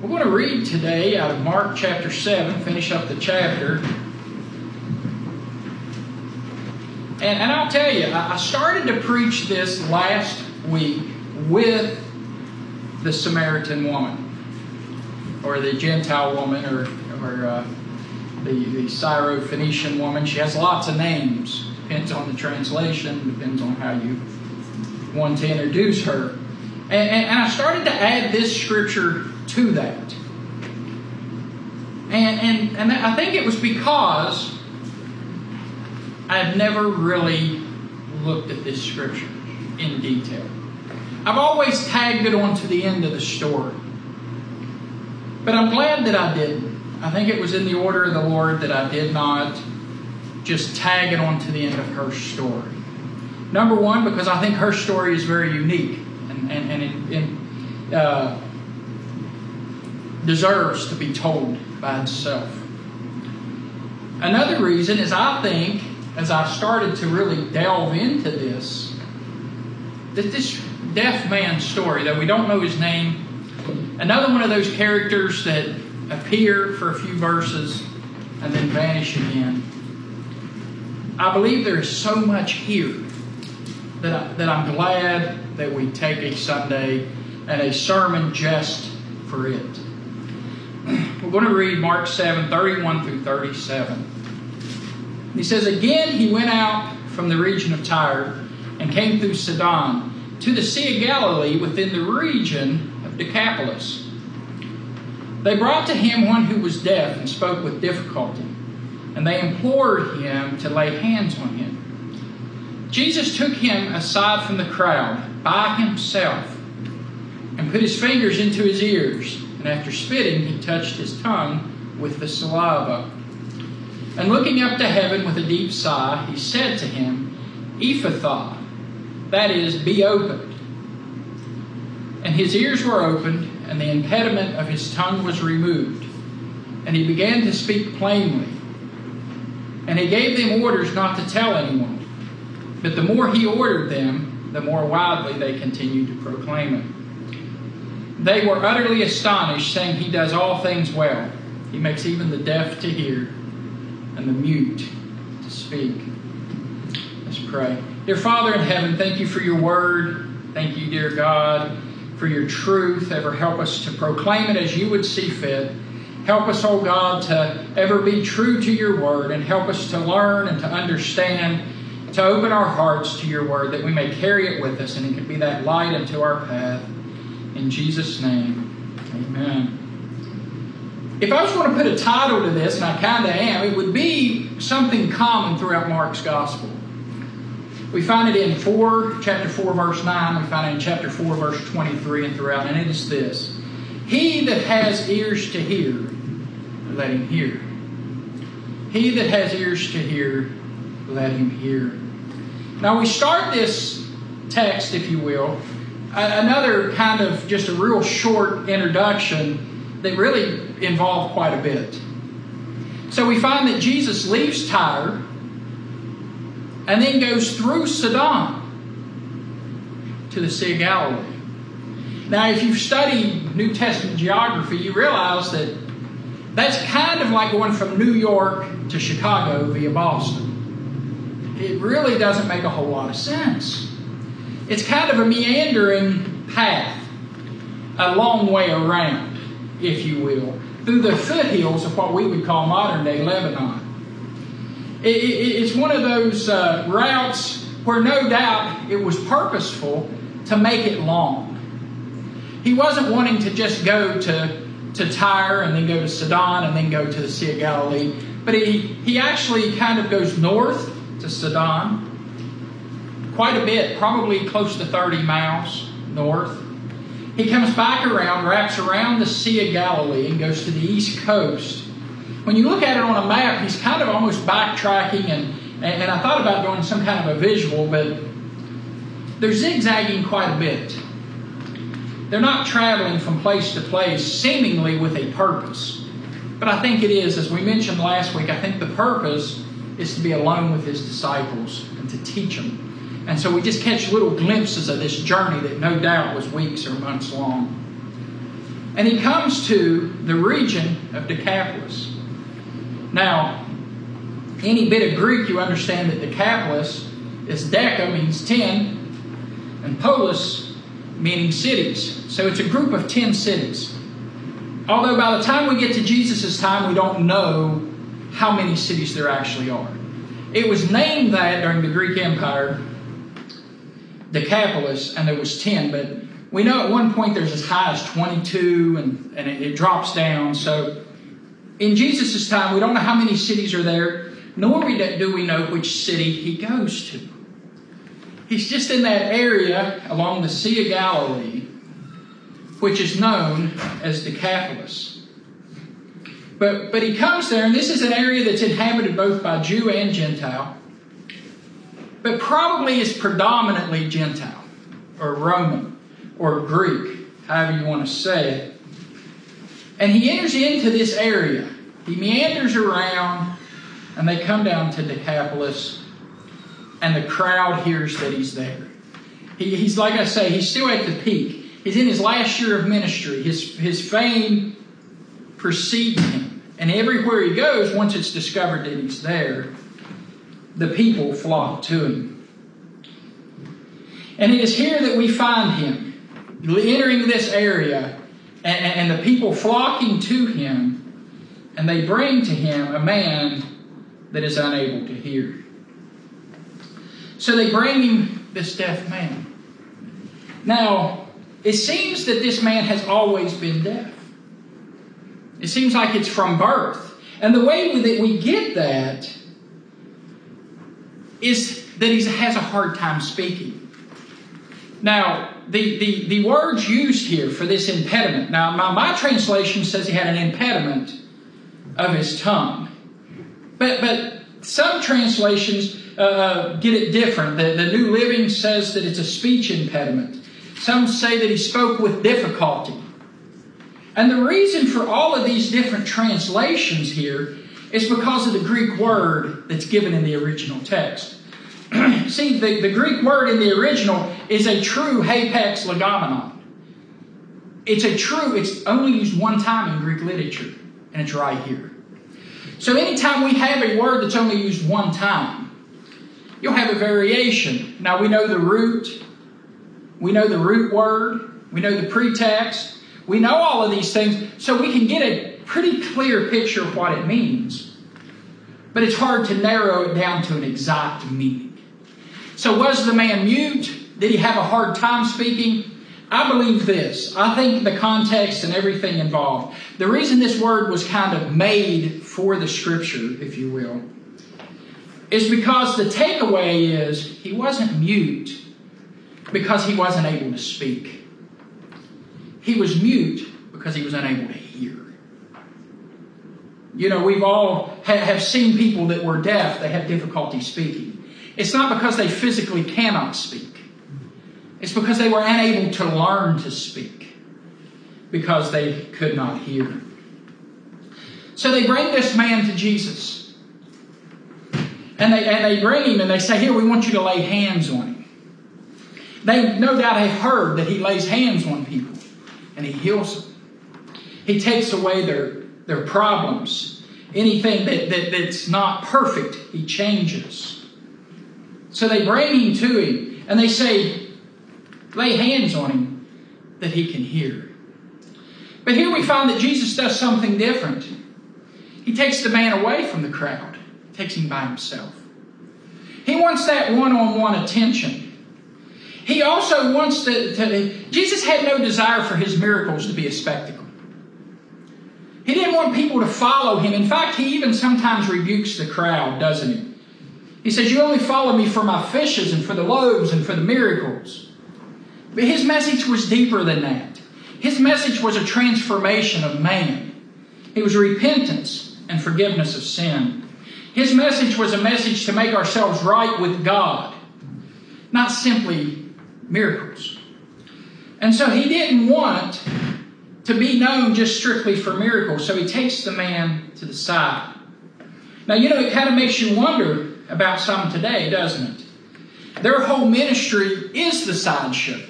We're going to read today out of Mark chapter 7, finish up the chapter. And, and I'll tell you, I started to preach this last week with the Samaritan woman, or the Gentile woman, or, or uh, the, the Syro-Phoenician woman. She has lots of names. Depends on the translation, depends on how you want to introduce her. And, and, and I started to add this scripture to that. And, and, and I think it was because I've never really looked at this scripture in detail. I've always tagged it onto the end of the story. But I'm glad that I didn't. I think it was in the order of the Lord that I did not just tag it onto the end of her story. Number one, because I think her story is very unique and, and, and in uh, deserves to be told by itself. Another reason is I think, as I started to really delve into this, that this deaf man's story, that we don't know his name, another one of those characters that appear for a few verses and then vanish again. I believe there is so much here that, I, that I'm glad that we take a Sunday and a sermon just for it. We're going to read Mark 7 31 through 37. He says, Again he went out from the region of Tyre and came through Sidon to the Sea of Galilee within the region of Decapolis. They brought to him one who was deaf and spoke with difficulty, and they implored him to lay hands on him. Jesus took him aside from the crowd by himself and put his fingers into his ears, and after spitting, he touched his tongue with the saliva. And looking up to heaven with a deep sigh, he said to him, Ephphatha, that is, be opened. And his ears were opened, and the impediment of his tongue was removed. And he began to speak plainly. And he gave them orders not to tell anyone. But the more he ordered them, the more widely they continued to proclaim it. They were utterly astonished, saying, He does all things well. He makes even the deaf to hear and the mute to speak. Let's pray. Dear Father in heaven, thank you for your word. Thank you, dear God, for your truth. Ever help us to proclaim it as you would see fit. Help us, oh God, to ever be true to your word and help us to learn and to understand, to open our hearts to your word that we may carry it with us and it can be that light into our path. In Jesus' name, amen. If I was going to put a title to this, and I kind of am, it would be something common throughout Mark's gospel. We find it in 4, chapter 4, verse 9. We find it in chapter 4, verse 23 and throughout. And it is this He that has ears to hear, let him hear. He that has ears to hear, let him hear. Now we start this text, if you will, another kind of just a real short introduction that really involved quite a bit. So we find that Jesus leaves Tyre and then goes through Sidon to the Sea of Galilee. Now, if you've studied New Testament geography, you realize that that's kind of like going from New York to Chicago via Boston. It really doesn't make a whole lot of sense. It's kind of a meandering path, a long way around, if you will, through the foothills of what we would call modern day Lebanon. It, it, it's one of those uh, routes where no doubt it was purposeful to make it long. He wasn't wanting to just go to, to Tyre and then go to Sidon and then go to the Sea of Galilee, but he, he actually kind of goes north to Sidon, quite a bit, probably close to 30 miles north. He comes back around, wraps around the Sea of Galilee, and goes to the east coast when you look at it on a map, he's kind of almost backtracking, and, and, I thought about doing some kind of a visual, but they're zigzagging quite a bit. They're not traveling from place to place, seemingly with a purpose. But I think it is, as we mentioned last week, I think the purpose is to be alone with his disciples and to teach them. And so we just catch little glimpses of this journey that no doubt was weeks or months long. And he comes to the region of Decapolis. Now, any bit of Greek, you understand that Decapolis is Deca means ten, and Polis meaning cities. So it's a group of ten cities. Although by the time we get to Jesus' time, we don't know how many cities there actually are. It was named that during the Greek Empire, Decapolis, and there was 10, but we know at one point there's as high as 22 and, and it, it drops down. So in Jesus' time, we don't know how many cities are there, nor do we know which city he goes to. He's just in that area along the Sea of Galilee, which is known as Decapolis. But, but he comes there, and this is an area that's inhabited both by Jew and Gentile, but probably is predominantly Gentile, or Roman, or Greek, however you want to say it. And he enters into this area. He meanders around, and they come down to Decapolis, and the crowd hears that he's there. He, he's, like I say, he's still at the peak. He's in his last year of ministry. His, his fame precedes him. And everywhere he goes, once it's discovered that he's there, the people flock to him. And it is here that we find him, entering this area, and, and the people flocking to him, and they bring to him a man that is unable to hear. So they bring him this deaf man. Now, it seems that this man has always been deaf. It seems like it's from birth. And the way that we get that is that he has a hard time speaking. Now, the, the, the words used here for this impediment, now my, my translation says he had an impediment of his tongue. But, but some translations uh, uh get it different. The, the New Living says that it's a speech impediment. Some say that he spoke with difficulty. And the reason for all of these different translations here is because of the Greek word that's given in the original text. See, the, the Greek word in the original is a true hapax legomenon. It's a true, it's only used one time in Greek literature, and it's right here. So anytime we have a word that's only used one time, you'll have a variation. Now we know the root, we know the root word, we know the pretext, we know all of these things, so we can get a pretty clear picture of what it means. But it's hard to narrow it down to an exact meaning. So, was the man mute? Did he have a hard time speaking? I believe this. I think the context and everything involved. The reason this word was kind of made for the scripture, if you will, is because the takeaway is he wasn't mute because he wasn't able to speak. He was mute because he was unable to hear. You know, we've all have seen people that were deaf, they have difficulty speaking. It's not because they physically cannot speak. It's because they were unable to learn to speak because they could not hear. So they bring this man to Jesus. And they, and they bring him and they say, Here, we want you to lay hands on him. They no doubt have heard that he lays hands on people and He heals them. He takes away their, their problems. Anything that, that, that's not perfect, He changes. So they bring Him to Him and they say, lay hands on Him that He can hear. But here we find that Jesus does something different. He takes the man away from the crowd, takes him by himself. He wants that one on one attention. He also wants to, to, Jesus had no desire for his miracles to be a spectacle. He didn't want people to follow him. In fact, he even sometimes rebukes the crowd, doesn't he? He says, You only follow me for my fishes and for the loaves and for the miracles. But his message was deeper than that. His message was a transformation of man. It was repentance and forgiveness of sin. His message was a message to make ourselves right with God, not simply miracles. And so he didn't want to be known just strictly for miracles, so he takes the man to the side. Now, you know, it kind of makes you wonder about some today, doesn't it? Their whole ministry is the sideshow.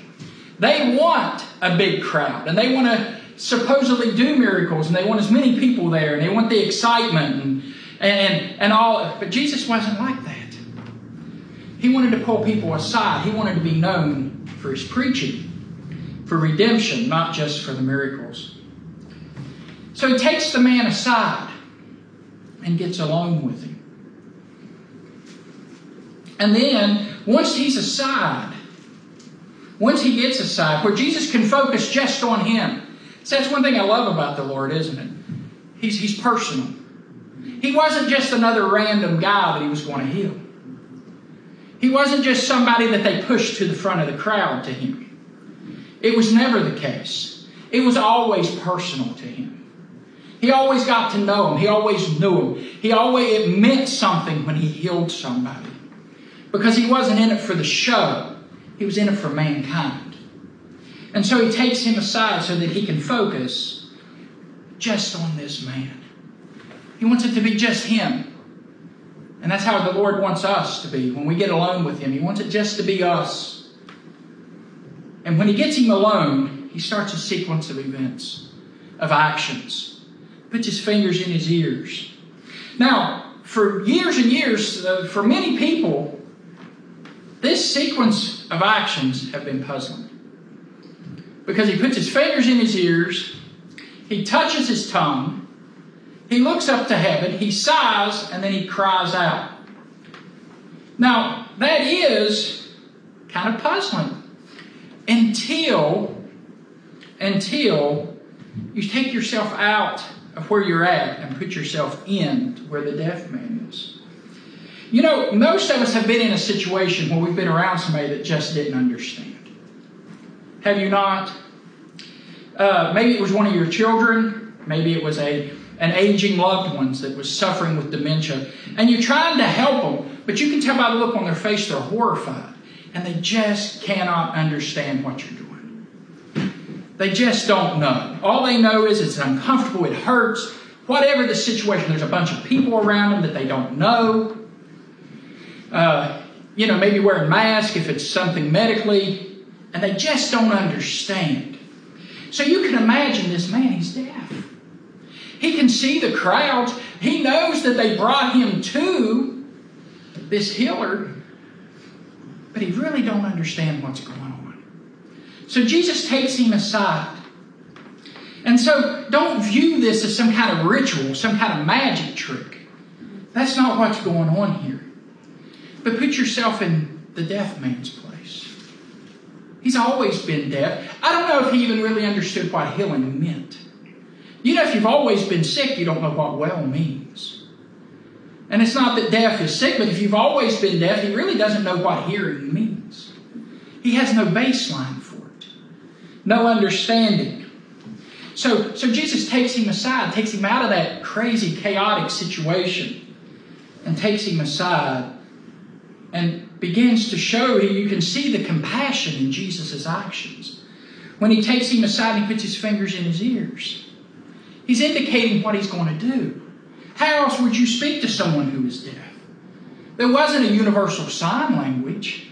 They want a big crowd, and they want to supposedly do miracles and they want as many people there and they want the excitement and, and, and all. But Jesus wasn't like that. He wanted to pull people aside. He wanted to be known for his preaching, for redemption, not just for the miracles. So he takes the man aside and gets alone with him. And then, once he's aside, once he gets aside, where Jesus can focus just on him. So that's one thing I love about the Lord, isn't it? He's, he's personal. He wasn't just another random guy that he was going to heal. He wasn't just somebody that they pushed to the front of the crowd to him. It was never the case. It was always personal to him. He always got to know him. He always knew him. He always it meant something when he healed somebody. Because he wasn't in it for the show. He was in it for mankind. And so he takes him aside so that he can focus just on this man. He wants it to be just him. And that's how the Lord wants us to be when we get alone with him. He wants it just to be us. And when he gets him alone, he starts a sequence of events, of actions puts his fingers in his ears. Now, for years and years, uh, for many people, this sequence of actions have been puzzling. Because he puts his fingers in his ears, he touches his tongue, he looks up to heaven, he sighs, and then he cries out. Now, that is kind of puzzling until until you take yourself out of where you're at and put yourself in where the deaf man is. You know, most of us have been in a situation where we've been around somebody that just didn't understand. Have you not? Uh, maybe it was one of your children. Maybe it was a an aging loved ones that was suffering with dementia, and you're trying to help them, but you can tell by the look on their face they're horrified, and they just cannot understand what you're doing. They just don't know. All they know is it's uncomfortable, it hurts, whatever the situation. There's a bunch of people around them that they don't know. Uh, you know, maybe wearing masks if it's something medically, and they just don't understand. So you can imagine this man, he's deaf. He can see the crowds. He knows that they brought him to this healer, but he really don't understand what's going on. So Jesus takes him aside. And so don't view this as some kind of ritual, some kind of magic trick. That's not what's going on here. But put yourself in the deaf man's place. He's always been deaf. I don't know if he even really understood what healing meant. You know, if you've always been sick, you don't know what well means. And it's not that deaf is sick, but if you've always been deaf, he really doesn't know what hearing means. He has no baseline for it, no understanding. So, so Jesus takes him aside, takes him out of that crazy, chaotic situation, and takes him aside and begins to show him. you can see the compassion in Jesus' actions. When he takes him aside and he puts his fingers in his ears, he's indicating what he's going to do. How else would you speak to someone who is deaf? There wasn't a universal sign language.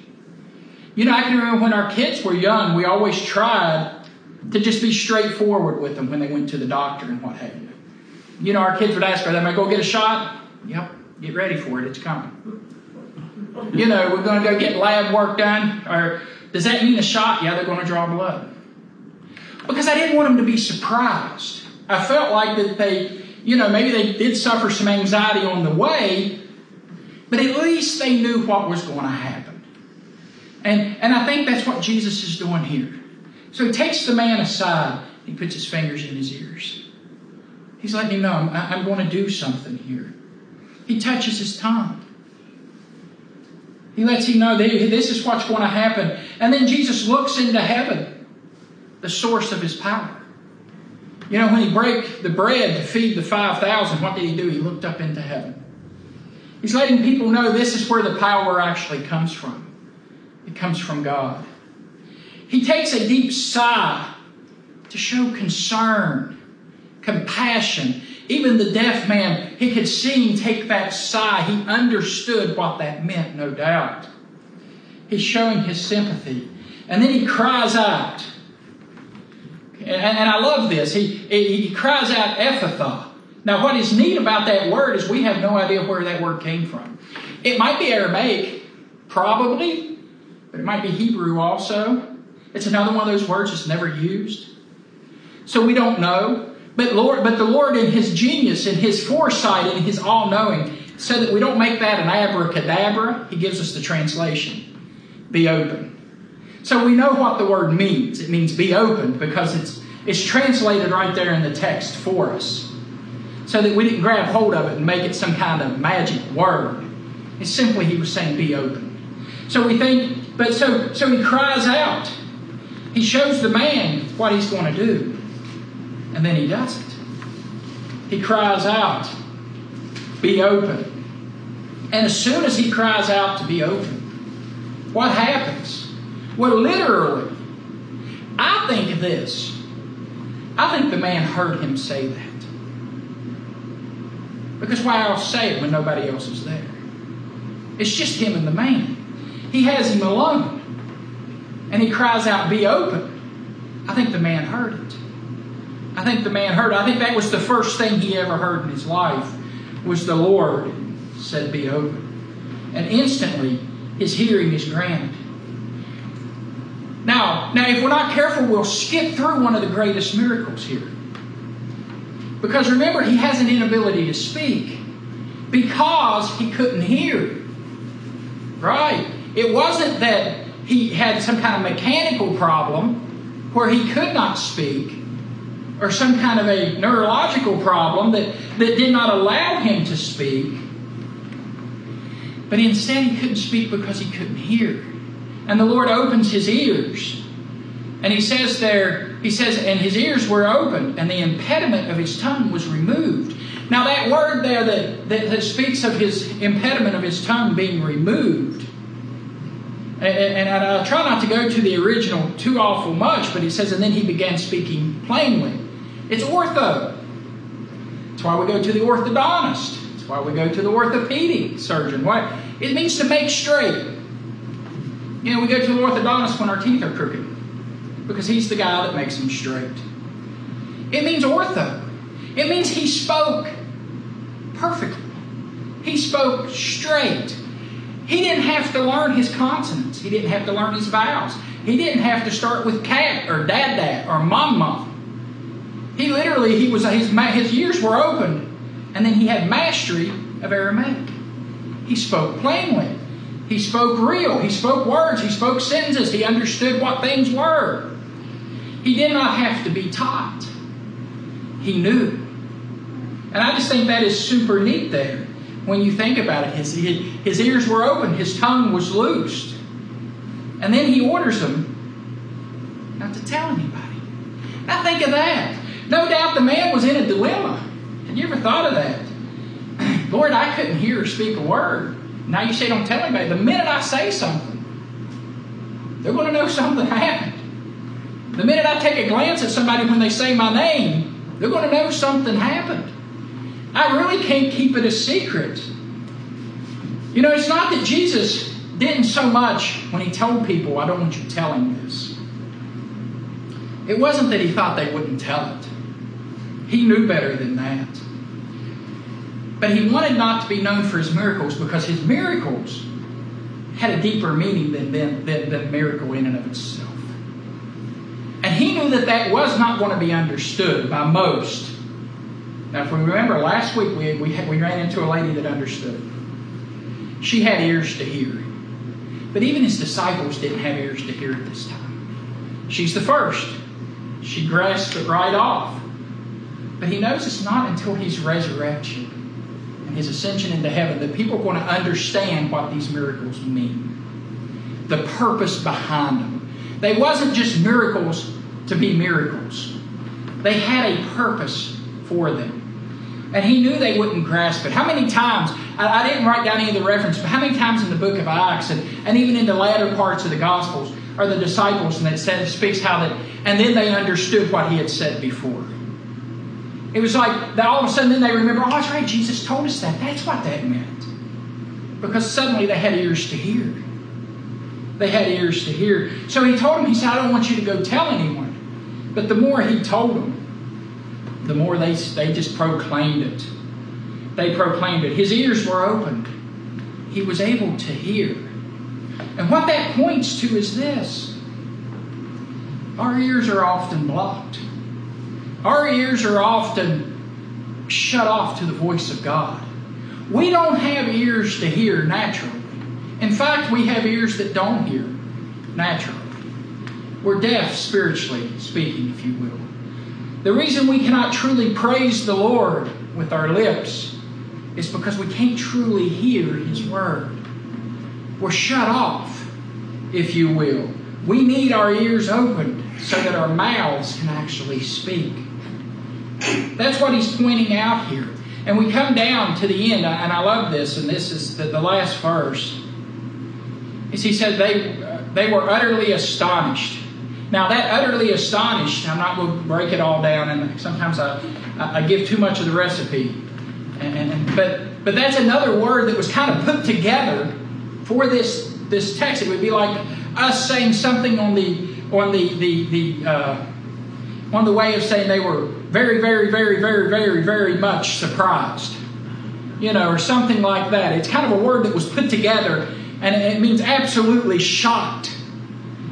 You know, I can remember when our kids were young, we always tried to just be straightforward with them when they went to the doctor and what have you. You know, our kids would ask, Are they going to go get a shot? Yep, get ready for it, it's coming. You know, we're going to go get lab work done. Or does that mean a shot? Yeah, they're going to draw blood. Because I didn't want them to be surprised. I felt like that they, you know, maybe they did suffer some anxiety on the way, but at least they knew what was going to happen. And, and I think that's what Jesus is doing here. So he takes the man aside, he puts his fingers in his ears. He's letting him know, I'm, I'm going to do something here. He touches his tongue. He lets him know that this is what's going to happen. And then Jesus looks into heaven, the source of his power. You know, when he broke the bread to feed the 5,000, what did he do? He looked up into heaven. He's letting people know this is where the power actually comes from. It comes from God. He takes a deep sigh to show concern, compassion. Even the deaf man, he could see him take that sigh. He understood what that meant, no doubt. He's showing his sympathy. And then he cries out. And and, I love this. He, he cries out Ephphatha. Now, what is neat about that word is we have no idea where that word came from. It might be Aramaic, probably, but it might be Hebrew also. It's another one of those words that's never used. So we don't know. But Lord, but the Lord in his genius and his foresight and his all-knowing, so that we don't make that an abracadabra, he gives us the translation. Be open. So we know what the word means. It means be open because it's it's translated right there in the text for us. So that we didn't grab hold of it and make it some kind of magic word. It's simply he was saying be open. So we think, but so so he cries out. He shows the man what he's going to do. And then he does it. He cries out, Be open. And as soon as he cries out to be open, what happens? Well, literally, I think this. I think the man heard him say that. Because why else say it when nobody else is there? It's just him and the man. He has him alone. And he cries out, Be open. I think the man heard it. I think the man heard. I think that was the first thing he ever heard in his life was the Lord said, Be open. And instantly his hearing is granted. Now, now if we're not careful, we'll skip through one of the greatest miracles here. Because remember, he has an inability to speak because he couldn't hear. Right? It wasn't that he had some kind of mechanical problem where he could not speak or some kind of a neurological problem that, that did not allow him to speak. But instead, he couldn't speak because he couldn't hear. And the Lord opens his ears. And he says there, he says, and his ears were opened, and the impediment of his tongue was removed. Now, that word there that, that, that speaks of his impediment of his tongue being removed, and, and I, try not to go to the original too awful much, but he says, and then he began speaking plainly. It's ortho. That's why we go to the orthodontist. That's why we go to the orthopedic surgeon. Why? It means to make straight. You know, we go to the orthodontist when our teeth are crooked because he's the guy that makes them straight. It means ortho. It means he spoke perfectly. He spoke straight. He didn't have to learn his consonants. He didn't have to learn his vowels. He didn't have to start with cat or dad dad or mom mom. He literally, he was his, his ears were open, and then he had mastery of Aramaic. He spoke plainly. He spoke real. He spoke words. He spoke sentences. He understood what things were. He did not have to be taught. He knew. And I just think that is super neat there when you think about it. His, his ears were open, his tongue was loosed. And then he orders them not to tell anybody. Now think of that. No doubt the man was in a dilemma. Have you ever thought of that? Lord, I couldn't hear or speak a word. Now you say, don't tell anybody. The minute I say something, they're going to know something happened. The minute I take a glance at somebody when they say my name, they're going to know something happened. I really can't keep it a secret. You know, it's not that Jesus didn't so much when he told people, I don't want you telling this. It wasn't that he thought they wouldn't tell it. He knew better than that. But he wanted not to be known for his miracles because his miracles had a deeper meaning than, than, than, than miracle in and of itself. And he knew that that was not going to be understood by most. Now, if we remember last week, we, we, had, we ran into a lady that understood. She had ears to hear. But even his disciples didn't have ears to hear at this time. She's the first. She grasped it right off. But he knows it's not until his resurrection his ascension into heaven that people are going to understand what these miracles mean. The purpose behind them. They wasn't just miracles to be miracles. They had a purpose for them. And he knew they wouldn't grasp it. How many times, I, I, didn't write down any of the reference, but how many times in the book of Acts and, and even in the latter parts of the Gospels are the disciples and it says, speaks how that, and then they understood what he had said before. It was like that all of a sudden then they remember, oh, that's right, Jesus told us that. That's what that meant. Because suddenly they had ears to hear. They had ears to hear. So he told them, he said, I don't want you to go tell anyone. But the more he told them, the more they, they just proclaimed it. They proclaimed it. His ears were opened. He was able to hear. And what that points to is this our ears are often blocked. Our ears are often shut off to the voice of God. We don't have ears to hear naturally. In fact, we have ears that don't hear naturally. We're deaf spiritually speaking, if you will. The reason we cannot truly praise the Lord with our lips is because we can't truly hear His Word. We're shut off, if you will. We need our ears opened so that our mouths can actually speak. That's what he's pointing out here. And we come down to the end, and I love this, and this is the, the last verse. Is he said they, they were utterly astonished. Now, that utterly astonished, I'm not going to break it all down, and sometimes I, I give too much of the recipe. And, and, but, but that's another word that was kind of put together for this, this text. It would be like us saying something on the, on the, the, the uh, on the way of saying they were very, very, very, very, very, very much surprised. You know, or something like that. It's kind of a word that was put together and it means absolutely shocked.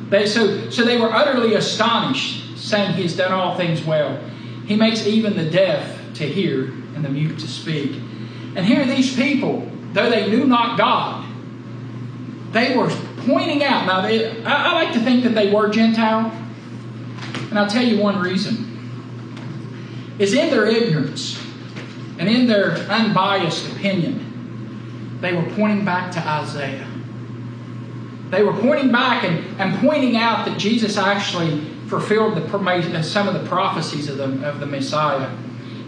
They, so, so they were utterly astonished, saying, He has done all things well. He makes even the deaf to hear and the mute to speak. And here are these people, though they knew not God, they were pointing out. Now, they, I, I like to think that they were Gentile, and I'll tell you one reason. Is in their ignorance and in their unbiased opinion, they were pointing back to Isaiah. They were pointing back and, and pointing out that Jesus actually fulfilled the, uh, some of the prophecies of the, of the Messiah.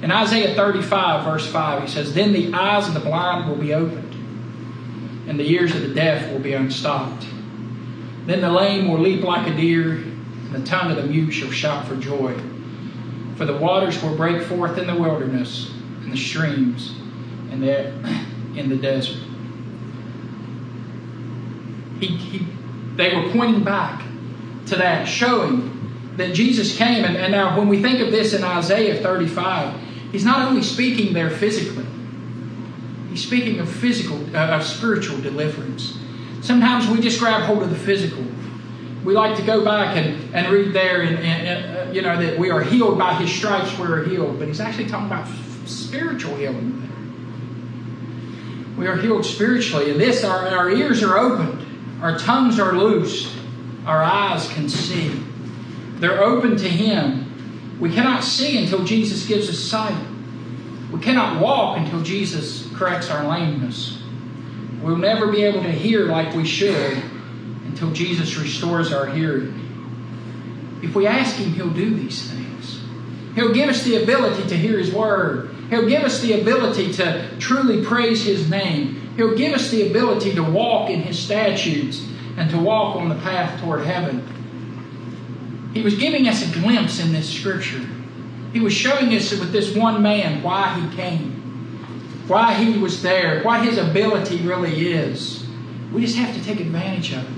In Isaiah 35, verse 5, he says, Then the eyes of the blind will be opened, and the ears of the deaf will be unstopped. Then the lame will leap like a deer, and the tongue of the mute shall shout for joy. For the waters will break forth in the wilderness, and the streams in the, in the desert. He, he, they were pointing back to that, showing that Jesus came. And, and now, when we think of this in Isaiah 35, he's not only speaking there physically, he's speaking of physical, uh, of spiritual deliverance. Sometimes we just grab hold of the physical. We like to go back and, and read there, and, and uh, you know that we are healed by His stripes. We are healed, but He's actually talking about spiritual healing. We are healed spiritually, and this our, our ears are opened our tongues are loosed. Our eyes can see. They're open to Him. We cannot see until Jesus gives us sight. We cannot walk until Jesus corrects our lameness. We'll never be able to hear like we should until Jesus restores our hearing. If we ask Him, He'll do these things. He'll give us the ability to hear His Word. He'll give us the ability to truly praise His name. He'll give us the ability to walk in His statutes and to walk on the path toward heaven. He was giving us a glimpse in this scripture. He was showing us with this one man why he came, why he was there, what his ability really is. We just have to take advantage of it.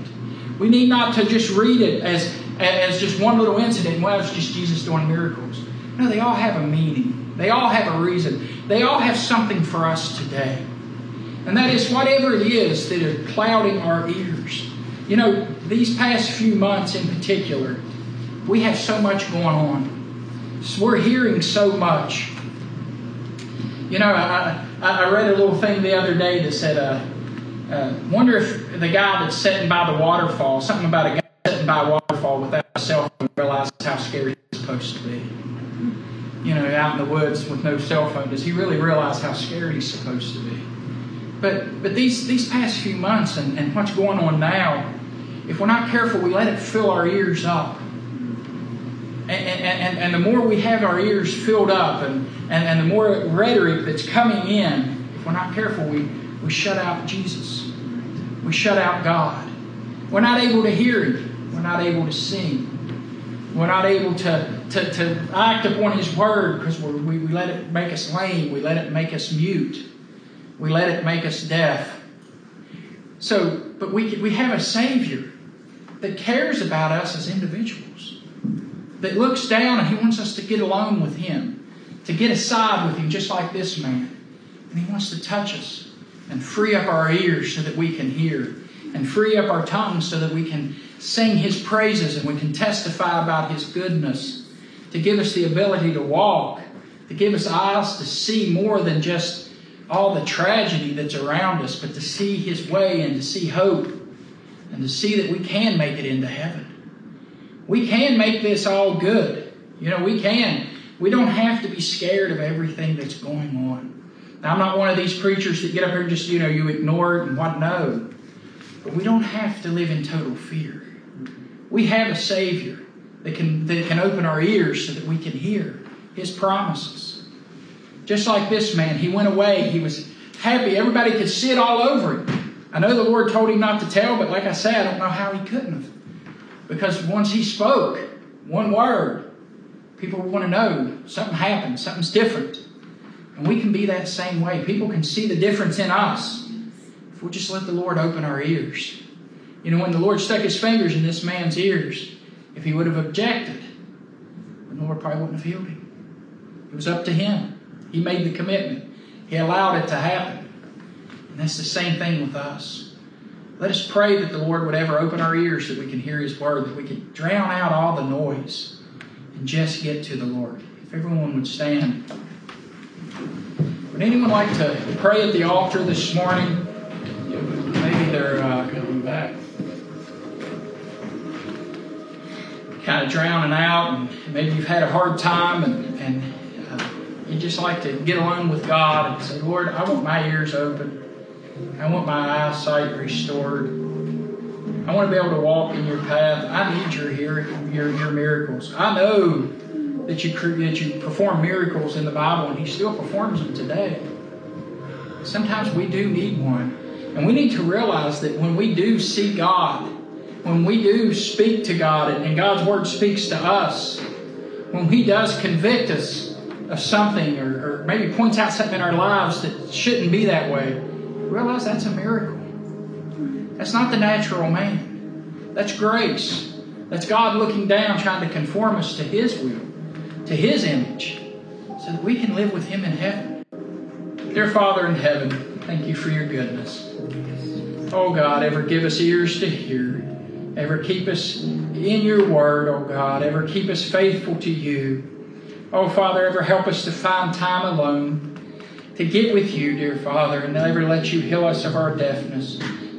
We need not to just read it as, as just one little incident. Well, it's just Jesus doing miracles. No, they all have a meaning. They all have a reason. They all have something for us today. And that is whatever it is that is clouding our ears. You know, these past few months in particular, we have so much going on. So we're hearing so much. You know, I, I read a little thing the other day that said, uh, uh, wonder if the guy that's sitting by the waterfall, something about a guy sitting by a waterfall without a cell phone realizes how scary it's supposed to be. You know, out in the woods with no cell phone, does he really realize how scared he's supposed to be? But but these these past few months and, and what's going on now, if we're not careful, we let it fill our ears up. And, and, and, the more we have our ears filled up and, and, and the more rhetoric that's coming in, if we're not careful, we, we shut out Jesus. We shut out God. We're not able to hear Him. We're not able to sing. We're not able to, to, to act upon His Word because we, we let it make us lame. We let it make us mute we let it make us deaf. So, but we, we have a Savior that cares about us as individuals. that looks down and he wants us to get along with him, to get aside with him, just like this man. And he wants to touch us and free up our ears so that we can hear, and free up our tongues so that we can sing his praises and we can testify about his goodness, to give us the ability to walk, to give us eyes to see more than just all the tragedy that's around us, but to see his way and to see hope and to see that we can make it into heaven. We can make this all good. You know, we can. We don't have to be scared of everything that's going on. Now, I'm not one of these preachers that get up here and just, you know, you ignore it and what no. But we don't have to live in total fear. We have a Savior that can, that can open our ears so that we can hear His promises. Just like this man, he went away. He was happy. Everybody could see it all over him. I know the Lord told him not to tell, but like I said, I don't know how he couldn't have. Because once he spoke one word, people want to know something happened, something's different. And we can be that same way. People can see the difference in us if we just let the Lord open our ears. You know, when the Lord stuck his fingers in this man's ears, if he would have objected, the Lord probably wouldn't have healed him. It was up to him. He made the commitment, he allowed it to happen. And that's the same thing with us. Let us pray that the Lord would ever open our ears that we can hear His word, that we can drown out all the noise and just get to the Lord. If everyone would stand. Would anyone like to pray at the altar this morning? Maybe they're uh, coming back. Kind of drowning out, and maybe you've had a hard time, and, and uh, you just like to get alone with God and say, Lord, I want my ears open. I want my eyesight restored. I want to be able to walk in your path. I need your your, your miracles. I know that you that you perform miracles in the Bible, and He still performs them today. Sometimes we do need one, and we need to realize that when we do see God, when we do speak to God, and God's Word speaks to us, when He does convict us of something, or, or maybe points out something in our lives that shouldn't be that way, realize that's a miracle. That's not the natural man. That's grace. That's God looking down, trying to conform us to His will, to His image, so that we can live with Him in heaven. Dear Father in heaven, thank you for your goodness. Oh God, ever give us ears to hear. Ever keep us in your word, oh God. Ever keep us faithful to you. Oh Father, ever help us to find time alone to get with you, dear Father, and ever let you heal us of our deafness.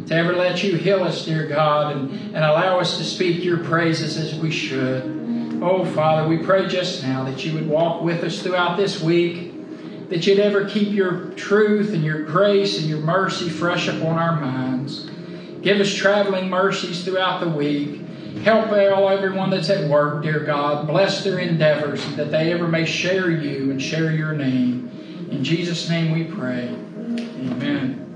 To ever let you heal us, dear God, and, and allow us to speak your praises as we should. Oh, Father, we pray just now that you would walk with us throughout this week, that you'd ever keep your truth and your grace and your mercy fresh upon our minds. Give us traveling mercies throughout the week. Help all everyone that's at work, dear God. Bless their endeavors that they ever may share you and share your name. In Jesus' name we pray. Amen.